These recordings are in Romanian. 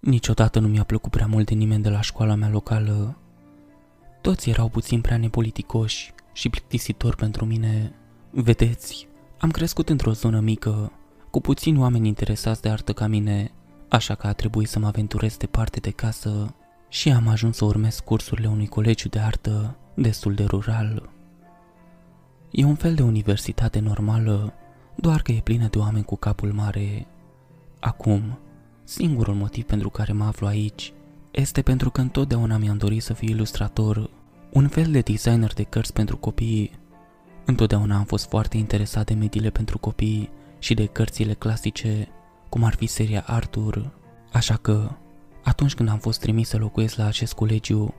Niciodată nu mi-a plăcut prea mult de nimeni de la școala mea locală. Toți erau puțin prea nepoliticoși și plictisitori pentru mine. Vedeți, am crescut într-o zonă mică, cu puțini oameni interesați de artă ca mine, așa că a trebuit să mă aventurez departe de casă și am ajuns să urmez cursurile unui colegiu de artă destul de rural. E un fel de universitate normală, doar că e plină de oameni cu capul mare. Acum, singurul motiv pentru care mă aflu aici este pentru că întotdeauna mi-am dorit să fiu ilustrator, un fel de designer de cărți pentru copii. Întotdeauna am fost foarte interesat de mediile pentru copii și de cărțile clasice, cum ar fi seria Arthur, așa că, atunci când am fost trimis să locuiesc la acest colegiu,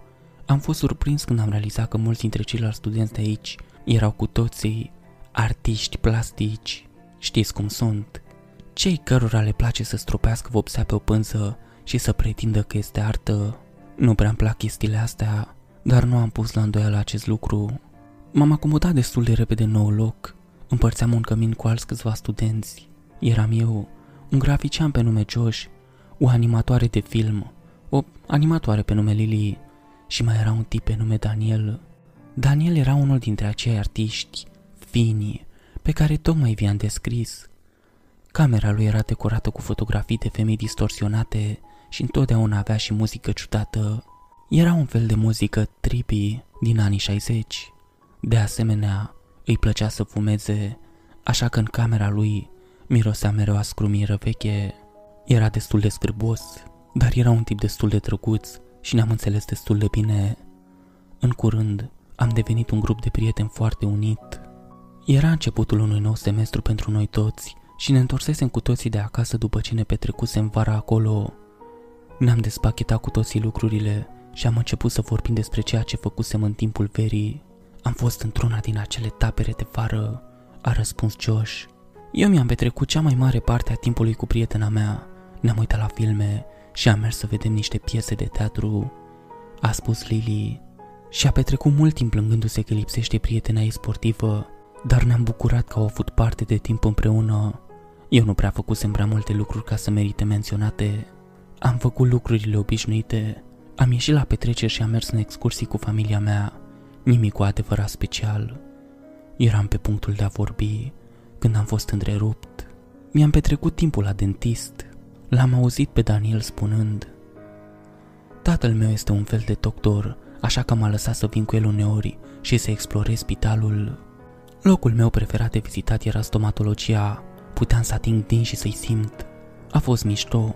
am fost surprins când am realizat că mulți dintre ceilalți studenți de aici erau cu toții artiști plastici. Știți cum sunt? Cei cărora le place să stropească vopsea pe o pânză și să pretindă că este artă. Nu prea-mi plac chestiile astea, dar nu am pus la îndoială acest lucru. M-am acomodat destul de repede în nou loc. Împărțeam un cămin cu alți câțiva studenți. Eram eu, un grafician pe nume Josh, o animatoare de film, o animatoare pe nume Lily și mai era un tip pe nume Daniel. Daniel era unul dintre acei artiști fini pe care tocmai vi-am descris. Camera lui era decorată cu fotografii de femei distorsionate și întotdeauna avea și muzică ciudată. Era un fel de muzică trippy din anii 60. De asemenea, îi plăcea să fumeze, așa că în camera lui mirosea mereu a scrumiră veche. Era destul de scârbos, dar era un tip destul de drăguț și ne-am înțeles destul de bine. În curând, am devenit un grup de prieteni foarte unit. Era începutul unui nou semestru pentru noi toți și ne întorsesem cu toții de acasă după ce ne petrecusem vara acolo. Ne-am despachetat cu toții lucrurile și am început să vorbim despre ceea ce făcusem în timpul verii. Am fost într-una din acele tabere de vară, a răspuns Josh. Eu mi-am petrecut cea mai mare parte a timpului cu prietena mea. Ne-am uitat la filme și am mers să vedem niște piese de teatru, a spus Lily. Și a petrecut mult timp plângându-se că lipsește prietena ei sportivă, dar ne-am bucurat că au avut parte de timp împreună. Eu nu prea făcusem prea multe lucruri ca să merite menționate. Am făcut lucrurile obișnuite, am ieșit la petreceri și am mers în excursii cu familia mea, nimic cu adevărat special. Eram pe punctul de a vorbi când am fost întrerupt. Mi-am petrecut timpul la dentist. L-am auzit pe Daniel spunând Tatăl meu este un fel de doctor, așa că m-a lăsat să vin cu el uneori și să explorez spitalul. Locul meu preferat de vizitat era stomatologia. Puteam să ating din și să-i simt. A fost mișto.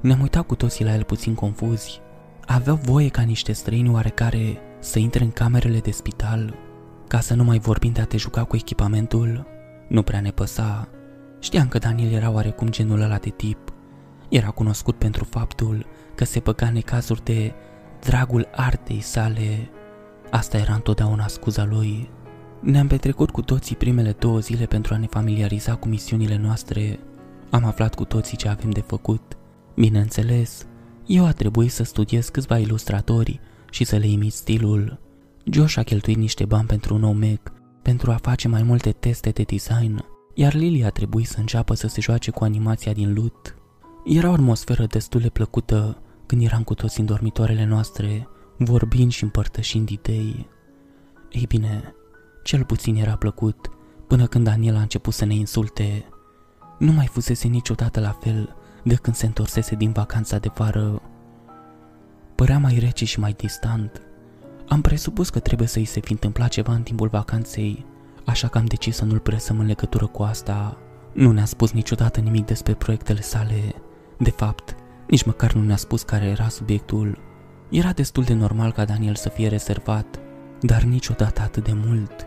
Ne-am uitat cu toții la el puțin confuzi. Avea voie ca niște străini oarecare să intre în camerele de spital, ca să nu mai vorbim de a te juca cu echipamentul. Nu prea ne păsa. Știam că Daniel era oarecum genul ăla de tip. Era cunoscut pentru faptul că se băga în cazuri de dragul artei sale. Asta era întotdeauna scuza lui. Ne-am petrecut cu toții primele două zile pentru a ne familiariza cu misiunile noastre. Am aflat cu toții ce avem de făcut. Bineînțeles, eu a trebuit să studiez câțiva ilustratori și să le imit stilul. Josh a cheltuit niște bani pentru un nou Mac pentru a face mai multe teste de design, iar Lily a trebuit să înceapă să se joace cu animația din lut. Era o atmosferă destul de plăcută când eram cu toți în dormitoarele noastre, vorbind și împărtășind idei. Ei bine, cel puțin era plăcut, până când Daniel a început să ne insulte. Nu mai fusese niciodată la fel de când se întorsese din vacanța de vară. Părea mai rece și mai distant. Am presupus că trebuie să-i se fi întâmplat ceva în timpul vacanței, așa că am decis să nu-l presăm în legătură cu asta. Nu ne-a spus niciodată nimic despre proiectele sale. De fapt, nici măcar nu ne-a spus care era subiectul. Era destul de normal ca Daniel să fie rezervat, dar niciodată atât de mult.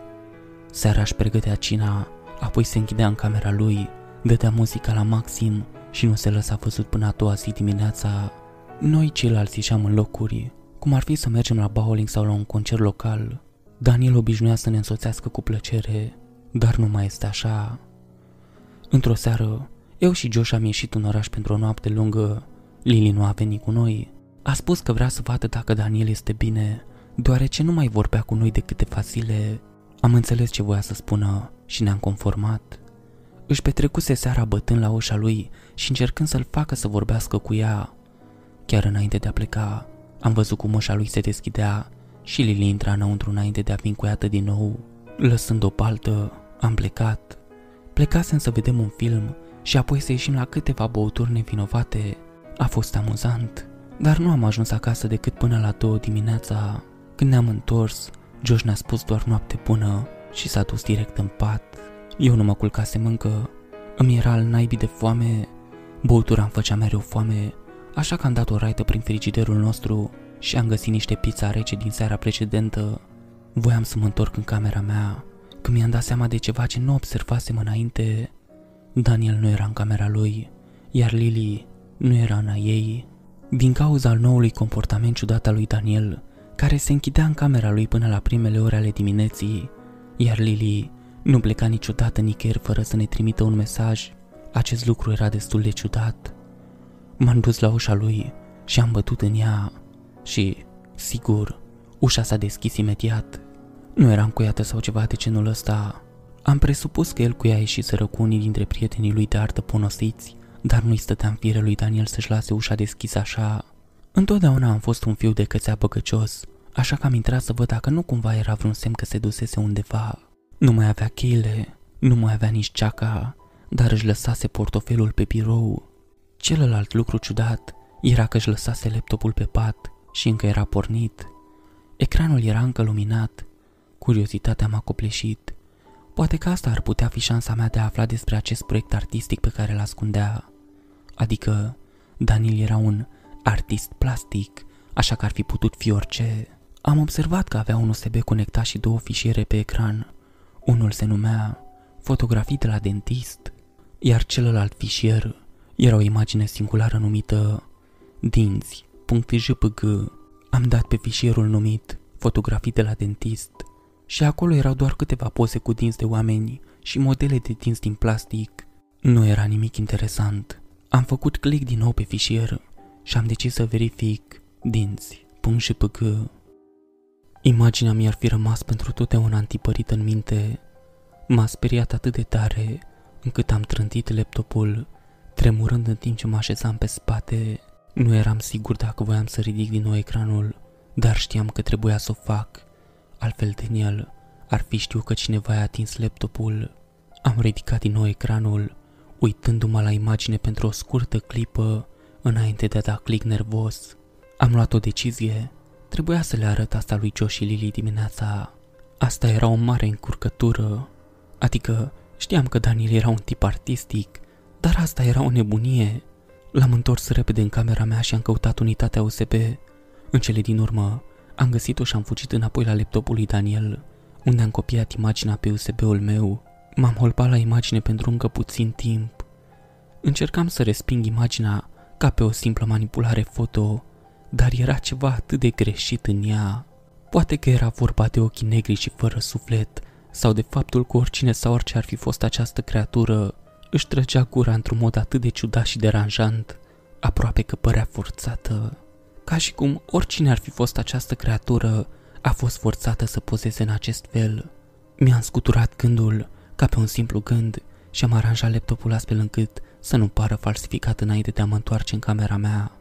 Seara își pregătea cina, apoi se închidea în camera lui, dădea muzica la maxim și nu se lăsa văzut până a doua zi dimineața. Noi ceilalți ieșeam în locuri, cum ar fi să mergem la bowling sau la un concert local. Daniel obișnuia să ne însoțească cu plăcere, dar nu mai este așa. Într-o seară, eu și Josh am ieșit în oraș pentru o noapte lungă. Lily nu a venit cu noi. A spus că vrea să vadă dacă Daniel este bine, deoarece nu mai vorbea cu noi de câteva zile. Am înțeles ce voia să spună și ne-am conformat. Își petrecuse seara bătând la ușa lui și încercând să-l facă să vorbească cu ea. Chiar înainte de a pleca, am văzut cum ușa lui se deschidea și Lili intra înăuntru înainte de a fi încuiată din nou. Lăsând o paltă, am plecat. Plecasem să vedem un film și apoi să ieșim la câteva băuturi nevinovate. A fost amuzant, dar nu am ajuns acasă decât până la două dimineața. Când ne-am întors, Josh ne-a spus doar noapte bună și s-a dus direct în pat. Eu nu mă culcasem încă, îmi era al naibii de foame, băutura îmi făcea mereu foame, așa că am dat o raită prin frigiderul nostru și am găsit niște pizza rece din seara precedentă. Voiam să mă întorc în camera mea, când mi-am dat seama de ceva ce nu observasem înainte. Daniel nu era în camera lui, iar Lily nu era în a ei. Din cauza al noului comportament ciudat al lui Daniel, care se închidea în camera lui până la primele ore ale dimineții, iar Lily nu pleca niciodată nicăieri fără să ne trimită un mesaj. Acest lucru era destul de ciudat. M-am dus la ușa lui și am bătut în ea și, sigur, ușa s-a deschis imediat. Nu era încuiată sau ceva de genul ăsta. Am presupus că el cu ea ieșiseră cu unii dintre prietenii lui de artă ponosiți, dar nu-i stătea în fire lui Daniel să-și lase ușa deschisă așa. Întotdeauna am fost un fiu de cățea băgăcios, așa că am intrat să văd dacă nu cumva era vreun semn că se dusese undeva. Nu mai avea cheile, nu mai avea nici ceaca, dar își lăsase portofelul pe birou. Celălalt lucru ciudat era că își lăsase laptopul pe pat și încă era pornit. Ecranul era încă luminat. Curiozitatea m-a copleșit. Poate că asta ar putea fi șansa mea de a afla despre acest proiect artistic pe care îl ascundea. Adică, Daniel era un artist plastic, așa că ar fi putut fi orice. Am observat că avea un USB conectat și două fișiere pe ecran. Unul se numea Fotografii de la dentist, iar celălalt fișier era o imagine singulară numită dinți.jpg. Am dat pe fișierul numit Fotografii de la dentist și acolo erau doar câteva poze cu dinți de oameni și modele de dinți din plastic. Nu era nimic interesant. Am făcut click din nou pe fișier și am decis să verific dinți.jpg. Imaginea mi-ar fi rămas pentru totdeauna antipărită în minte. M-a speriat atât de tare încât am trântit laptopul, tremurând în timp ce mă așezam pe spate. Nu eram sigur dacă voiam să ridic din nou ecranul, dar știam că trebuia să o fac. Altfel de el ar fi știu că cineva a atins laptopul. Am ridicat din nou ecranul, uitându-mă la imagine pentru o scurtă clipă înainte de a da click nervos. Am luat o decizie Trebuia să le arăt asta lui Joe și Lily dimineața. Asta era o mare încurcătură. Adică știam că Daniel era un tip artistic, dar asta era o nebunie. L-am întors repede în camera mea și am căutat unitatea USB. În cele din urmă, am găsit-o și am fugit înapoi la laptopul lui Daniel, unde am copiat imaginea pe USB-ul meu. M-am holpat la imagine pentru încă puțin timp. Încercam să resping imaginea ca pe o simplă manipulare foto, dar era ceva atât de greșit în ea. Poate că era vorba de ochii negri și fără suflet, sau de faptul că oricine sau orice ar fi fost această creatură, își trăgea gura într-un mod atât de ciudat și deranjant, aproape că părea forțată. Ca și cum oricine ar fi fost această creatură, a fost forțată să pozeze în acest fel. Mi-am scuturat gândul, ca pe un simplu gând, și am aranjat laptopul astfel încât să nu pară falsificat înainte de a mă întoarce în camera mea.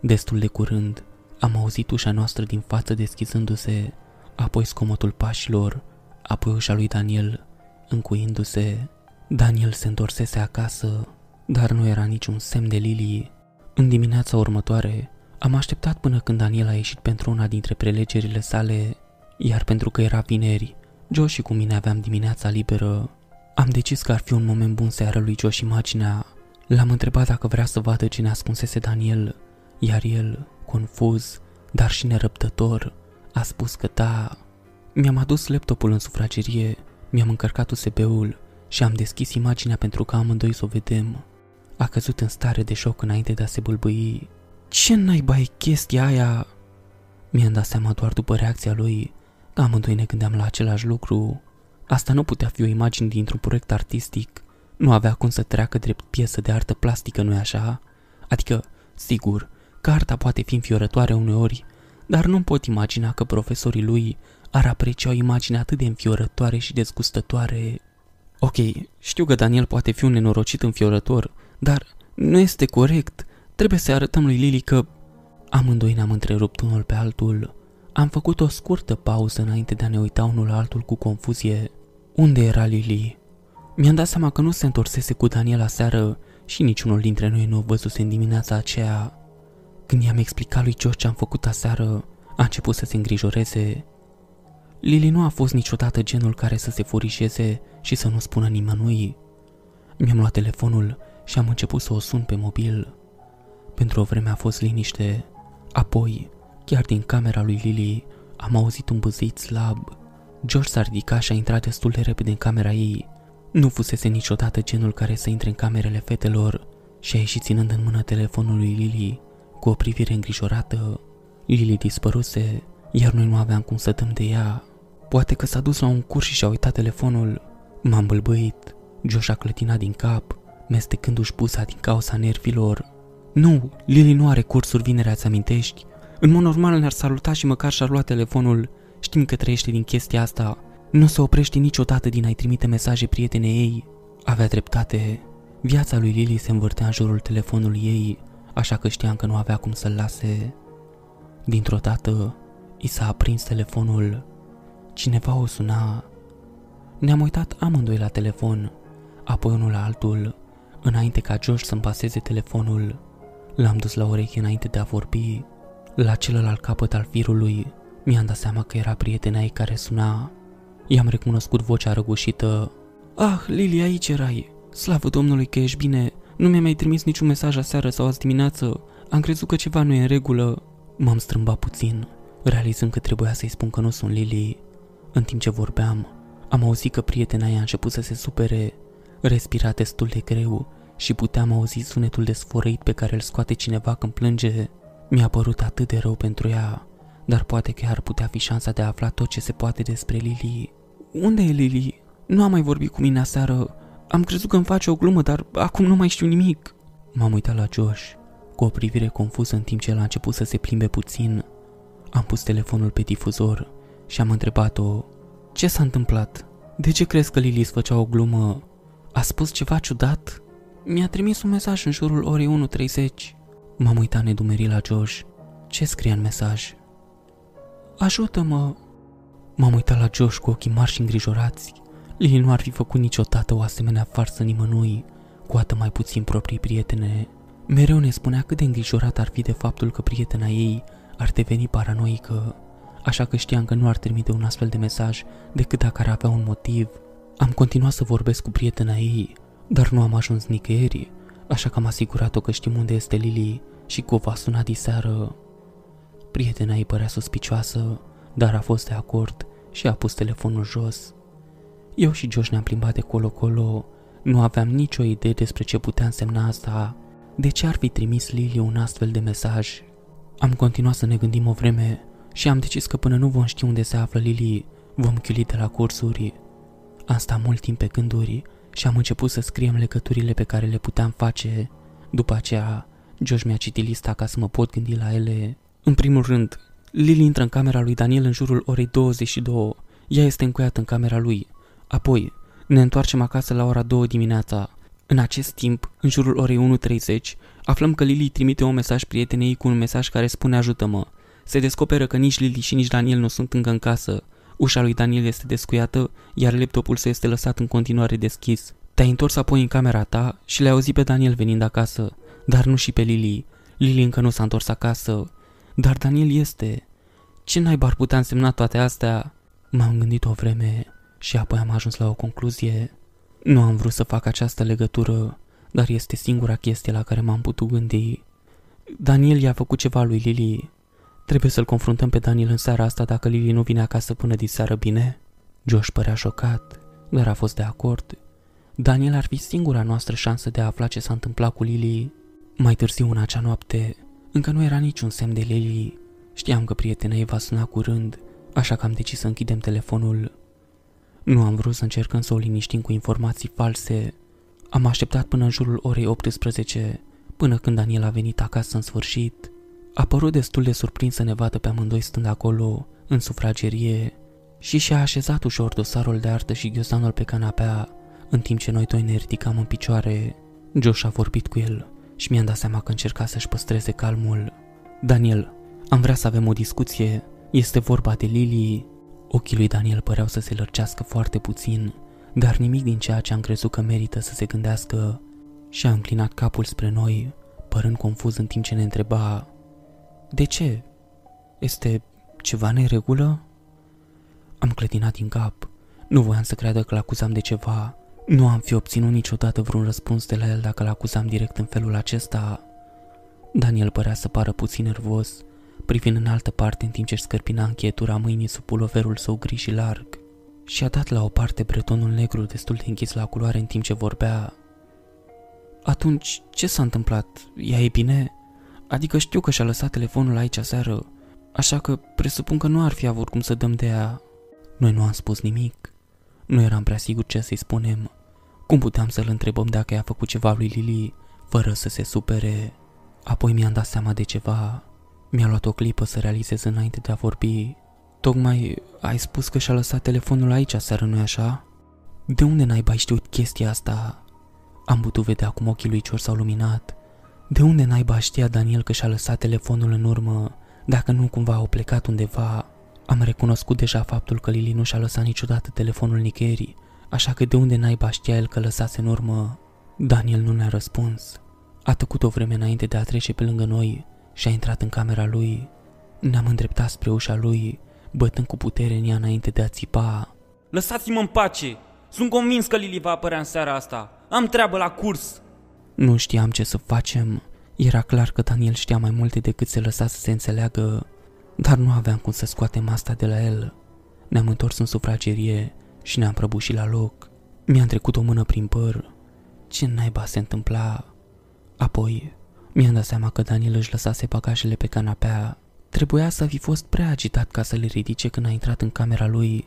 Destul de curând, am auzit ușa noastră din față deschizându-se, apoi scomotul pașilor, apoi ușa lui Daniel încuindu-se. Daniel se întorsese acasă, dar nu era niciun semn de Lily. În dimineața următoare, am așteptat până când Daniel a ieșit pentru una dintre prelegerile sale, iar pentru că era vineri, Joe și cu mine aveam dimineața liberă. Am decis că ar fi un moment bun seară lui Joe și imaginea. L-am întrebat dacă vrea să vadă ce ne ascunsese Daniel iar el, confuz, dar și nerăbdător, a spus că da. Mi-am adus laptopul în sufragerie, mi-am încărcat USB-ul și am deschis imaginea pentru că amândoi să o vedem. A căzut în stare de șoc înainte de a se bâlbâi. Ce naiba e chestia aia? Mi-am dat seama doar după reacția lui că amândoi ne gândeam la același lucru. Asta nu putea fi o imagine dintr-un proiect artistic. Nu avea cum să treacă drept piesă de artă plastică, nu-i așa? Adică, sigur, Carta poate fi înfiorătoare uneori, dar nu pot imagina că profesorii lui ar aprecia o imagine atât de înfiorătoare și dezgustătoare. Ok, știu că Daniel poate fi un nenorocit înfiorător, dar nu este corect. Trebuie să arătăm lui Lily că... Amândoi ne-am întrerupt unul pe altul. Am făcut o scurtă pauză înainte de a ne uita unul la altul cu confuzie. Unde era Lily? Mi-am dat seama că nu se întorsese cu Daniela seară și niciunul dintre noi nu o văzuse în dimineața aceea. Când i-am explicat lui George ce am făcut aseară, a început să se îngrijoreze. Lily nu a fost niciodată genul care să se furișeze și să nu spună nimănui. Mi-am luat telefonul și am început să o sun pe mobil. Pentru o vreme a fost liniște. Apoi, chiar din camera lui Lily, am auzit un băzit slab. George s-a ridicat și a intrat destul de repede în camera ei. Nu fusese niciodată genul care să intre în camerele fetelor și a ieșit ținând în mână telefonul lui Lily cu o privire îngrijorată. Lily dispăruse, iar noi nu aveam cum să dăm de ea. Poate că s-a dus la un curs și și-a uitat telefonul. M-am bâlbâit. Josh a clătinat din cap, mestecându-și buza din cauza nervilor. Nu, Lily nu are cursuri vinerea, ți amintești? În mod normal ne-ar saluta și măcar și-ar lua telefonul. Știm că trăiește din chestia asta. Nu se oprește niciodată din a-i trimite mesaje prietenei ei. Avea dreptate. Viața lui Lily se învârtea în jurul telefonului ei, așa că știam că nu avea cum să-l lase. Dintr-o dată, i s-a aprins telefonul. Cineva o suna. Ne-am uitat amândoi la telefon, apoi unul la altul, înainte ca George să-mi paseze telefonul. L-am dus la ureche înainte de a vorbi. La celălalt capăt al firului, mi-am dat seama că era prietena ei care suna. I-am recunoscut vocea răgușită. Ah, Lili, aici erai. Slavă Domnului că ești bine. Nu mi-ai mai trimis niciun mesaj aseară sau azi dimineață. Am crezut că ceva nu e în regulă. M-am strâmbat puțin, realizând că trebuia să-i spun că nu sunt Lily. În timp ce vorbeam, am auzit că prietena ei a început să se supere, respira destul de greu și puteam auzi sunetul de sfărăit pe care îl scoate cineva când plânge. Mi-a părut atât de rău pentru ea, dar poate că ar putea fi șansa de a afla tot ce se poate despre Lily. Unde e Lily? Nu am mai vorbit cu mine aseară. Am crezut că îmi face o glumă, dar acum nu mai știu nimic. M-am uitat la Josh, cu o privire confuză în timp ce el a început să se plimbe puțin. Am pus telefonul pe difuzor și am întrebat-o Ce s-a întâmplat? De ce crezi că Lily îți făcea o glumă? A spus ceva ciudat? Mi-a trimis un mesaj în jurul orei 1.30. M-am uitat nedumerit la Josh. Ce scria în mesaj? Ajută-mă! M-am uitat la Josh cu ochii mari și îngrijorați. Lily nu ar fi făcut niciodată o asemenea farsă nimănui, cu atât mai puțin proprii prietene. Mereu ne spunea cât de îngrijorat ar fi de faptul că prietena ei ar deveni paranoică, așa că știam că nu ar trimite un astfel de mesaj decât dacă ar avea un motiv. Am continuat să vorbesc cu prietena ei, dar nu am ajuns nicăieri, așa că am asigurat-o că știm unde este Lily și că o va suna diseară. Prietena ei părea suspicioasă, dar a fost de acord și a pus telefonul jos. Eu și Josh ne-am plimbat de colo-colo, nu aveam nicio idee despre ce putea însemna asta, de ce ar fi trimis Lily un astfel de mesaj. Am continuat să ne gândim o vreme și am decis că până nu vom ști unde se află Lily, vom chiuli de la cursuri. Am stat mult timp pe gânduri și am început să scriem legăturile pe care le puteam face. După aceea, Josh mi-a citit lista ca să mă pot gândi la ele. În primul rând, Lily intră în camera lui Daniel în jurul orei 22. Ea este încuiată în camera lui. Apoi, ne întoarcem acasă la ora 2 dimineața. În acest timp, în jurul orei 1.30, aflăm că Lily trimite un mesaj prietenei cu un mesaj care spune ajută-mă. Se descoperă că nici Lily și nici Daniel nu sunt încă în casă. Ușa lui Daniel este descuiată, iar laptopul său este lăsat în continuare deschis. Te-ai întors apoi în camera ta și le-ai auzit pe Daniel venind acasă, dar nu și pe Lily. Lily încă nu s-a întors acasă, dar Daniel este. Ce naiba ar putea însemna toate astea? M-am gândit o vreme și apoi am ajuns la o concluzie. Nu am vrut să fac această legătură, dar este singura chestie la care m-am putut gândi. Daniel i-a făcut ceva lui Lily. Trebuie să-l confruntăm pe Daniel în seara asta dacă Lily nu vine acasă până diseară bine. Josh părea șocat, dar a fost de acord. Daniel ar fi singura noastră șansă de a afla ce s-a întâmplat cu Lily. Mai târziu în acea noapte, încă nu era niciun semn de Lily. Știam că prietena ei va suna curând, așa că am decis să închidem telefonul. Nu am vrut să încercăm să o liniștim cu informații false. Am așteptat până în jurul orei 18, până când Daniel a venit acasă în sfârșit. A părut destul de surprins să ne vadă pe amândoi stând acolo, în sufragerie, și și-a așezat ușor dosarul de artă și ghiozdanul pe canapea, în timp ce noi doi ne ridicam în picioare. Josh a vorbit cu el și mi-am dat seama că încerca să-și păstreze calmul. Daniel, am vrea să avem o discuție. Este vorba de Lily. Ochii lui Daniel păreau să se lărgească foarte puțin, dar nimic din ceea ce am crezut că merită să se gândească. Și a înclinat capul spre noi, părând confuz în timp ce ne întreba De ce? Este ceva neregulă? Am clătinat din cap. Nu voiam să creadă că l-acuzam de ceva. Nu am fi obținut niciodată vreun răspuns de la el dacă l-acuzam direct în felul acesta. Daniel părea să pară puțin nervos, privind în altă parte în timp ce își scărpina încheietura mâinii sub puloverul său gri și larg. Și a dat la o parte bretonul negru destul de închis la culoare în timp ce vorbea. Atunci, ce s-a întâmplat? Ea e bine? Adică știu că și-a lăsat telefonul aici aseară, așa că presupun că nu ar fi avut cum să dăm de ea. Noi nu am spus nimic. Nu eram prea sigur ce să-i spunem. Cum puteam să-l întrebăm dacă i-a făcut ceva lui Lili, fără să se supere? Apoi mi-am dat seama de ceva. Mi-a luat o clipă să realizez înainte de a vorbi. Tocmai ai spus că și-a lăsat telefonul aici seară, nu-i așa? De unde n-ai știut chestia asta? Am putut vedea cum ochii lui Cior s-au luminat. De unde naiba știa Daniel că și-a lăsat telefonul în urmă, dacă nu cumva au plecat undeva? Am recunoscut deja faptul că Lili nu și-a lăsat niciodată telefonul nicăierii, așa că de unde naiba știa el că lăsase în urmă? Daniel nu ne-a răspuns. A tăcut o vreme înainte de a trece pe lângă noi și a intrat în camera lui. Ne-am îndreptat spre ușa lui, bătând cu putere în ea înainte de a țipa. Lăsați-mă în pace! Sunt convins că Lili va apărea în seara asta. Am treabă la curs! Nu știam ce să facem. Era clar că Daniel știa mai multe decât se lăsa să se înțeleagă, dar nu aveam cum să scoatem asta de la el. Ne-am întors în sufragerie și ne-am prăbușit la loc. Mi-a trecut o mână prin păr. Ce naiba se întâmpla? Apoi, mi-am dat seama că Daniel își lăsase bagajele pe canapea. Trebuia să fi fost prea agitat ca să le ridice când a intrat în camera lui.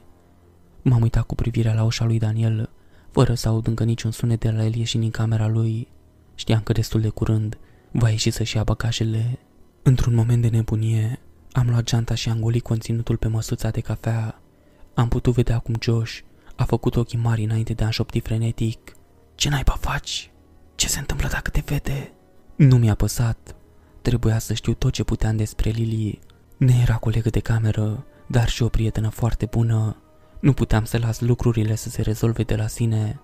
M-am uitat cu privirea la ușa lui Daniel, fără să aud încă niciun sunet de la el ieșind din camera lui. Știam că destul de curând va ieși să-și ia bagajele. Într-un moment de nebunie, am luat geanta și am golit conținutul pe măsuța de cafea. Am putut vedea cum Josh a făcut ochii mari înainte de a șopti frenetic. Ce naiba faci? Ce se întâmplă dacă te vede? Nu mi-a păsat. Trebuia să știu tot ce puteam despre Lily. Ne era colegă de cameră, dar și o prietenă foarte bună. Nu puteam să las lucrurile să se rezolve de la sine.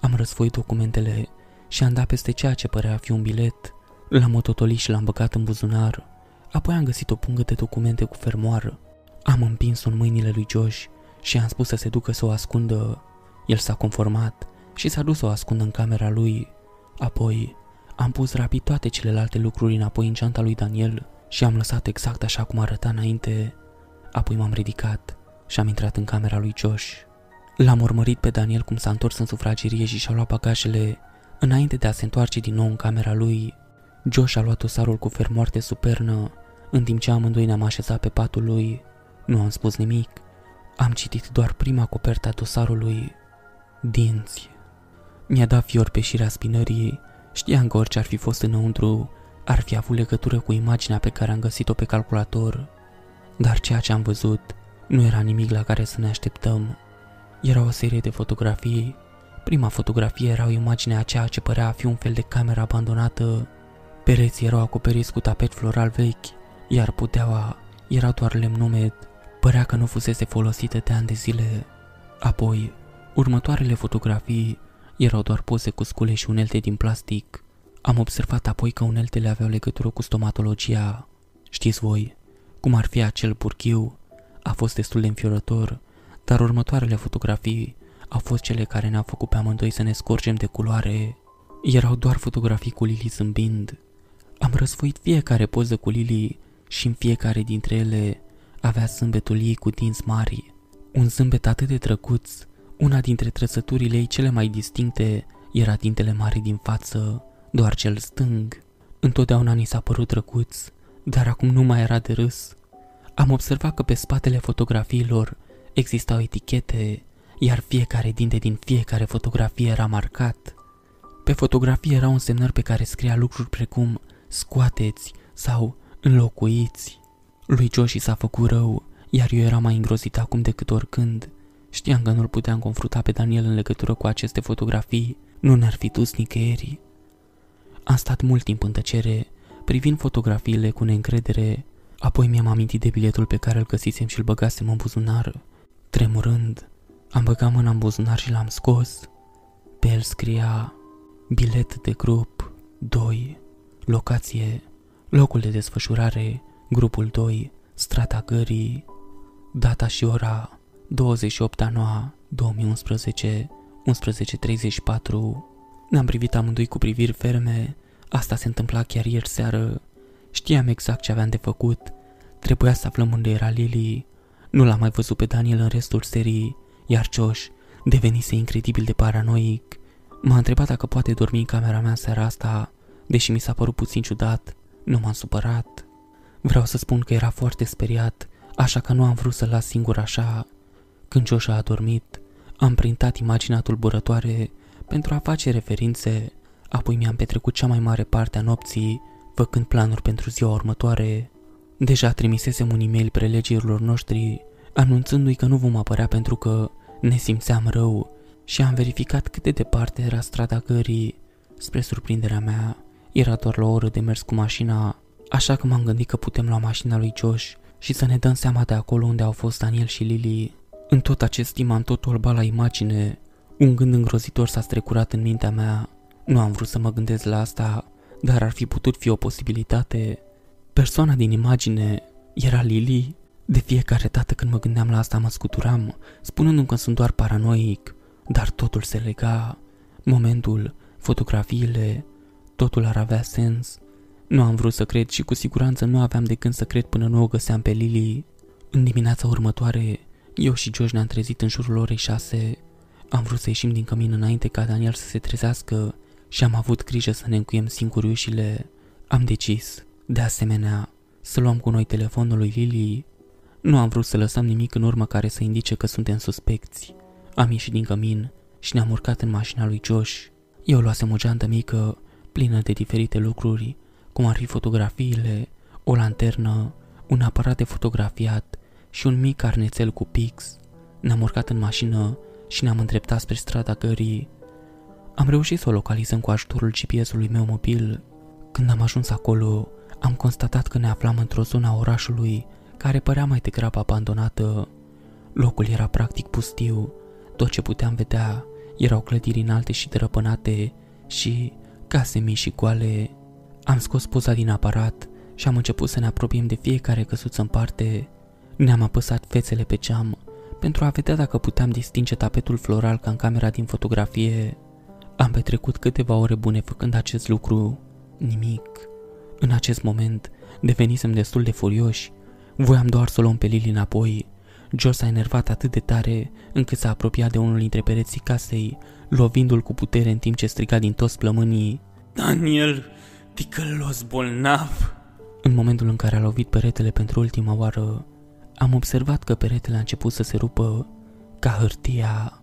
Am răsfoit documentele și am dat peste ceea ce părea a fi un bilet. L-am ototolit și l-am băgat în buzunar. Apoi am găsit o pungă de documente cu fermoară. Am împins-o în mâinile lui Josh și am spus să se ducă să o ascundă. El s-a conformat și s-a dus să o ascundă în camera lui. Apoi am pus rapid toate celelalte lucruri înapoi în ceanta lui Daniel și am lăsat exact așa cum arăta înainte. Apoi m-am ridicat și am intrat în camera lui Josh. L-am urmărit pe Daniel cum s-a întors în sufragerie și și-a luat bagajele. Înainte de a se întoarce din nou în camera lui, Josh a luat dosarul cu fermoarte supernă, în timp ce amândoi ne-am așezat pe patul lui. Nu am spus nimic. Am citit doar prima coperta dosarului. Dinți. Mi-a dat fior pe șirea spinării. Știam că orice ar fi fost înăuntru, ar fi avut legătură cu imaginea pe care am găsit-o pe calculator. Dar ceea ce am văzut nu era nimic la care să ne așteptăm. Era o serie de fotografii. Prima fotografie era o imagine a ceea ce părea a fi un fel de cameră abandonată. Pereții erau acoperiți cu tapet floral vechi, iar puteaua era doar lemn umed. Părea că nu fusese folosită de ani de zile. Apoi, următoarele fotografii erau doar poze cu scule și unelte din plastic. Am observat apoi că uneltele aveau legătură cu stomatologia. Știți voi, cum ar fi acel purchiu a fost destul de înfiorător, dar următoarele fotografii au fost cele care ne-au făcut pe amândoi să ne scorgem de culoare. Erau doar fotografii cu Lily zâmbind. Am răsfoit fiecare poză cu Lily și în fiecare dintre ele avea zâmbetul ei cu dinți mari. Un zâmbet atât de drăguț, una dintre trăsăturile ei cele mai distincte era dintele mari din față, doar cel stâng. Întotdeauna ni s-a părut drăguț, dar acum nu mai era de râs. Am observat că pe spatele fotografiilor existau etichete, iar fiecare dinte din fiecare fotografie era marcat. Pe fotografie erau însemnări pe care scria lucruri precum scoateți sau înlocuiți. Lui Joshi s-a făcut rău, iar eu eram mai îngrozit acum decât oricând. Știam că nu-l puteam confrunta pe Daniel în legătură cu aceste fotografii, nu ne-ar fi dus nicăieri. Am stat mult timp în tăcere, privind fotografiile cu neîncredere, apoi mi-am amintit de biletul pe care îl găsisem și îl băgasem în buzunar. Tremurând, am băgat mâna în buzunar și l-am scos. Pe el scria bilet de grup 2, locație, locul de desfășurare, grupul 2, strata gării, data și ora 28 a 9 2011, 11.34. Ne-am privit amândoi cu priviri ferme, asta se întâmpla chiar ieri seară. Știam exact ce aveam de făcut, trebuia să aflăm unde era Lily. Nu l-am mai văzut pe Daniel în restul serii, iar Josh devenise incredibil de paranoic. M-a întrebat dacă poate dormi în camera mea seara asta, deși mi s-a părut puțin ciudat, nu m-am supărat. Vreau să spun că era foarte speriat, așa că nu am vrut să-l las singur așa. Când Josh a adormit, am printat imaginea tulburătoare pentru a face referințe, apoi mi-am petrecut cea mai mare parte a nopții făcând planuri pentru ziua următoare. Deja trimisesem un e-mail prelegerilor noștri anunțându-i că nu vom apărea pentru că ne simțeam rău și am verificat cât de departe era strada gării. Spre surprinderea mea, era doar la o oră de mers cu mașina, așa că m-am gândit că putem lua mașina lui Josh și să ne dăm seama de acolo unde au fost Daniel și Lily. În tot acest timp am tot orba la imagine. Un gând îngrozitor s-a strecurat în mintea mea. Nu am vrut să mă gândesc la asta, dar ar fi putut fi o posibilitate. Persoana din imagine era Lily. De fiecare dată când mă gândeam la asta mă scuturam, spunându-mi că sunt doar paranoic, dar totul se lega. Momentul, fotografiile, totul ar avea sens. Nu am vrut să cred și cu siguranță nu aveam de când să cred până nu o găseam pe Lily. În dimineața următoare, eu și George ne-am trezit în jurul orei șase. Am vrut să ieșim din cămin înainte ca Daniel să se trezească și am avut grijă să ne încuiem singuri ușile. Am decis, de asemenea, să luăm cu noi telefonul lui Lily. Nu am vrut să lăsăm nimic în urmă care să indice că suntem suspecți. Am ieșit din cămin și ne-am urcat în mașina lui Josh. Eu luasem o geantă mică, plină de diferite lucruri, cum ar fi fotografiile, o lanternă, un aparat de fotografiat și un mic carnețel cu pix. Ne-am urcat în mașină și ne-am îndreptat spre strada gării. Am reușit să o localizăm cu ajutorul GPS-ului meu mobil. Când am ajuns acolo, am constatat că ne aflam într-o zonă a orașului care părea mai degrabă abandonată. Locul era practic pustiu, tot ce puteam vedea erau clădiri înalte și drăpânate și case mici și goale. Am scos poza din aparat și am început să ne apropiem de fiecare căsuță în parte. Ne-am apăsat fețele pe geam pentru a vedea dacă puteam distinge tapetul floral ca în camera din fotografie. Am petrecut câteva ore bune făcând acest lucru. Nimic. În acest moment devenisem destul de furioși. Voiam doar să o luăm pe Lili înapoi. George s-a enervat atât de tare încât s-a apropiat de unul dintre pereții casei, lovindu-l cu putere în timp ce striga din toți plămânii. Daniel, ticălos bolnav! În momentul în care a lovit peretele pentru ultima oară, am observat că peretele a început să se rupă ca hârtia.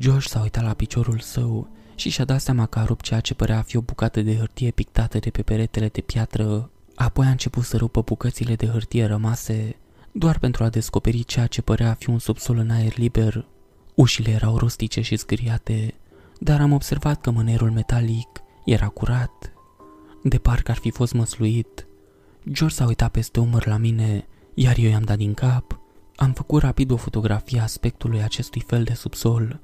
George s-a uitat la piciorul său și și-a dat seama că a rupt ceea ce părea a fi o bucată de hârtie pictată de pe peretele de piatră. Apoi a început să rupă bucățile de hârtie rămase, doar pentru a descoperi ceea ce părea a fi un subsol în aer liber. Ușile erau rustice și zgâriate, dar am observat că mânerul metalic era curat. De parcă ar fi fost măsluit. George s-a uitat peste umăr la mine iar eu i-am dat din cap. Am făcut rapid o fotografie a aspectului acestui fel de subsol.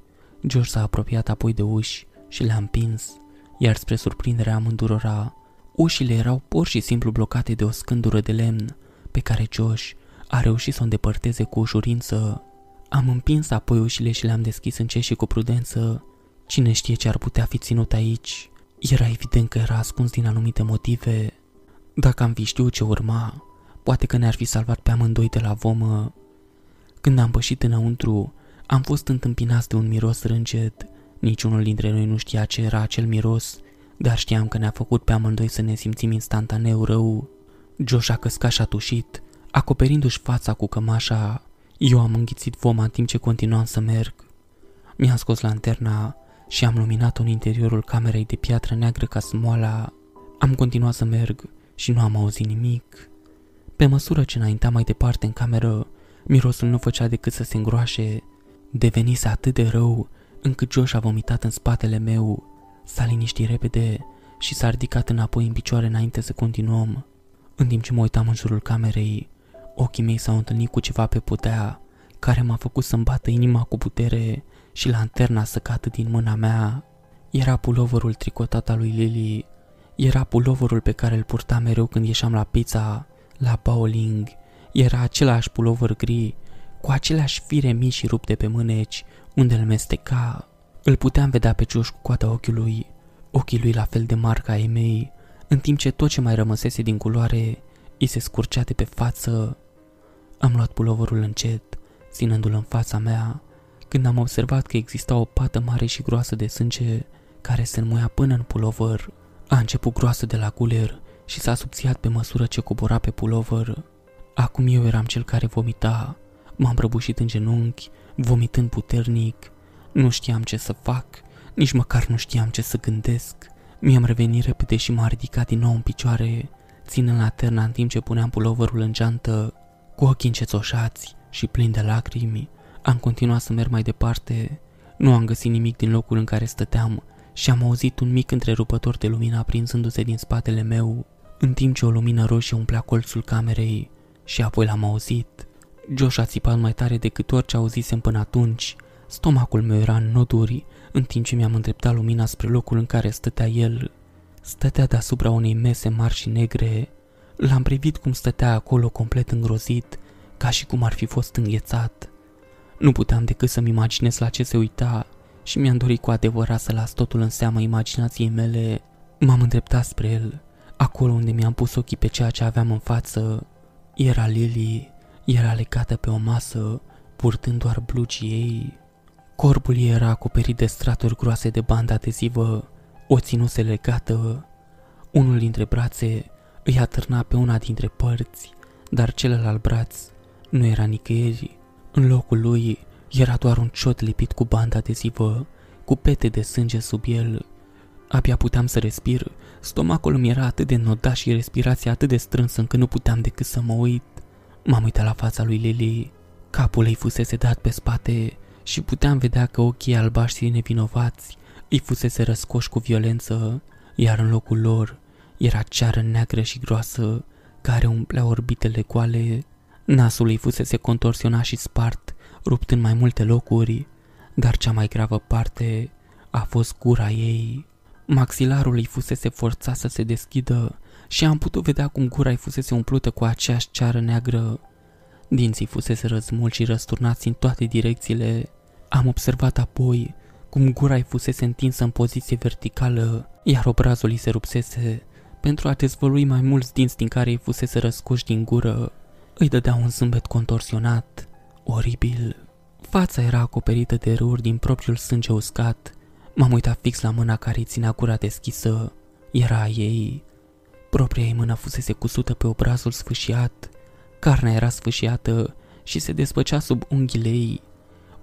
George s-a apropiat apoi de uși și le-a împins, iar spre surprinderea amândurora, ușile erau pur și simplu blocate de o scândură de lemn, pe care Josh a reușit să o îndepărteze cu ușurință. Am împins apoi ușile și le-am deschis încet și cu prudență. Cine știe ce ar putea fi ținut aici? Era evident că era ascuns din anumite motive. Dacă am fi știut ce urma, Poate că ne-ar fi salvat pe amândoi de la vomă. Când am pășit înăuntru, am fost întâmpinați de un miros râncet. Niciunul dintre noi nu știa ce era acel miros, dar știam că ne-a făcut pe amândoi să ne simțim instantaneu rău. Josh a căscat și a tușit, acoperindu-și fața cu cămașa. Eu am înghițit voma în timp ce continuam să merg. Mi-am scos lanterna și am luminat-o în interiorul camerei de piatră neagră ca smoala. Am continuat să merg și nu am auzit nimic. Pe măsură ce înaintea mai departe în cameră, mirosul nu făcea decât să se îngroașe. Devenise atât de rău, încât Josh a vomitat în spatele meu. S-a liniștit repede și s-a ridicat înapoi în picioare înainte să continuăm. În timp ce mă uitam în jurul camerei, ochii mei s-au întâlnit cu ceva pe putea, care m-a făcut să-mi bată inima cu putere și lanterna să cadă din mâna mea. Era puloverul tricotat al lui Lily, era puloverul pe care îl purta mereu când ieșeam la pizza, la bowling, era același pulover gri, cu aceleași fire mici și rupte pe mâneci, unde îl mesteca. Îl puteam vedea pe Josh cu coada ochiului, ochii lui la fel de mari ca ai mei, în timp ce tot ce mai rămăsese din culoare îi se scurcea de pe față. Am luat puloverul încet, ținându-l în fața mea, când am observat că exista o pată mare și groasă de sânge care se înmuia până în pulover. A început groasă de la guler și s-a subțiat pe măsură ce cobora pe pulover. Acum eu eram cel care vomita. M-am prăbușit în genunchi, vomitând puternic. Nu știam ce să fac, nici măcar nu știam ce să gândesc. Mi-am revenit repede și m-a ridicat din nou în picioare, ținând laterna în timp ce puneam puloverul în geantă. Cu ochii încețoșați și plini de lacrimi, am continuat să merg mai departe. Nu am găsit nimic din locul în care stăteam și am auzit un mic întrerupător de lumină aprinzându-se din spatele meu, în timp ce o lumină roșie umplea colțul camerei și apoi l-am auzit. Josh a țipat mai tare decât orice auzisem până atunci. Stomacul meu era în noduri, în timp ce mi-am îndreptat lumina spre locul în care stătea el. Stătea deasupra unei mese mari și negre. L-am privit cum stătea acolo complet îngrozit, ca și cum ar fi fost înghețat. Nu puteam decât să-mi imaginez la ce se uita și mi-am dorit cu adevărat să las totul în seama imaginației mele. M-am îndreptat spre el, acolo unde mi-am pus ochii pe ceea ce aveam în față. Era Lily, era legată pe o masă, purtând doar blugii ei. Corpul ei era acoperit de straturi groase de bandă adezivă, o ținuse legată. Unul dintre brațe îi atârna pe una dintre părți, dar celălalt braț nu era nicăieri. În locul lui era doar un ciot lipit cu bandă adezivă, cu pete de sânge sub el. Abia puteam să respir, stomacul mi era atât de nodat și respirația atât de strânsă încât nu puteam decât să mă uit. M-am uitat la fața lui Lily. Capul ei fusese dat pe spate și puteam vedea că ochii albaștri nevinovați îi fusese răscoși cu violență, iar în locul lor era ceară neagră și groasă care umplea orbitele goale. Nasul ei fusese contorsionat și spart, rupt în mai multe locuri, dar cea mai gravă parte a fost gura ei. Maxilarul îi fusese forțat să se deschidă și am putut vedea cum gura îi fusese umplută cu aceeași ceară neagră. Dinții fusese răzmulți și răsturnați în toate direcțiile. Am observat apoi cum gura îi fusese întinsă în poziție verticală, iar obrazul îi se rupsese pentru a dezvălui mai mulți dinți din care îi fusese răscoși din gură. Îi dădea un zâmbet contorsionat, oribil. Fața era acoperită de râuri din propriul sânge uscat. M-am uitat fix la mâna care îi ținea gura deschisă. Era a ei. Propria ei mână fusese cusută pe obrazul sfâșiat. Carnea era sfâșiată și se despăcea sub unghiile ei.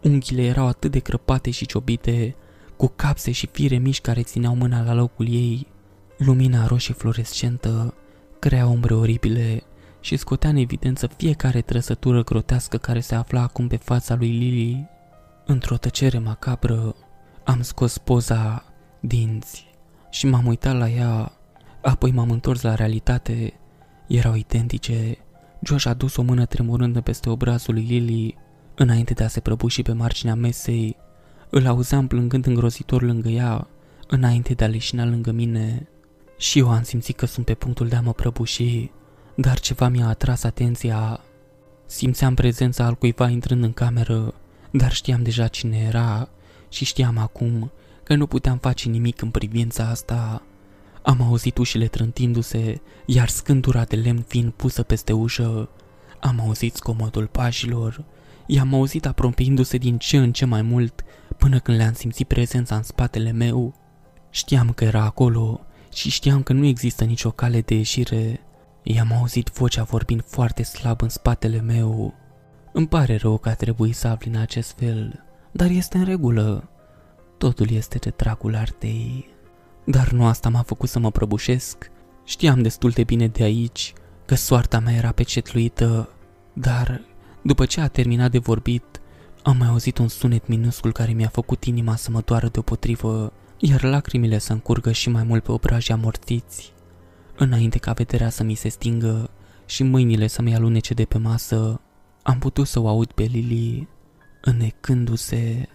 Unghiile erau atât de crăpate și ciobite, cu capse și fire mici care țineau mâna la locul ei. Lumina roșie fluorescentă crea umbre oribile și scotea în evidență fiecare trăsătură grotească care se afla acum pe fața lui Lily. Într-o tăcere macabră, am scos poza dinți și m-am uitat la ea, apoi m-am întors la realitate. Erau identice. Josh a dus o mână tremurândă peste obrazul lui Lily, înainte de a se prăbuși pe marginea mesei. Îl auzeam plângând îngrozitor lângă ea, înainte de a leșina lângă mine. Și eu am simțit că sunt pe punctul de a mă prăbuși, dar ceva mi-a atras atenția. Simțeam prezența al cuiva intrând în cameră, dar știam deja cine era și știam acum că nu puteam face nimic în privința asta. Am auzit ușile trântindu-se, iar scândura de lemn fiind pusă peste ușă. Am auzit scomodul pașilor. I-am auzit apropiindu-se din ce în ce mai mult, până când le-am simțit prezența în spatele meu. Știam că era acolo și știam că nu există nicio cale de ieșire. I-am auzit vocea vorbind foarte slab în spatele meu. Îmi pare rău că a trebuit să afli în acest fel, dar este în regulă. Totul este de dragul artei. Dar nu asta m-a făcut să mă prăbușesc. Știam destul de bine de aici că soarta mea era pecetluită, dar după ce a terminat de vorbit, am mai auzit un sunet minuscul care mi-a făcut inima să mă doară deopotrivă iar lacrimile să încurgă și mai mult pe obrajii amorțiți. Înainte ca vederea să mi se stingă și mâinile să mi alunece de pe masă, am putut să o aud pe Lili înnecându-se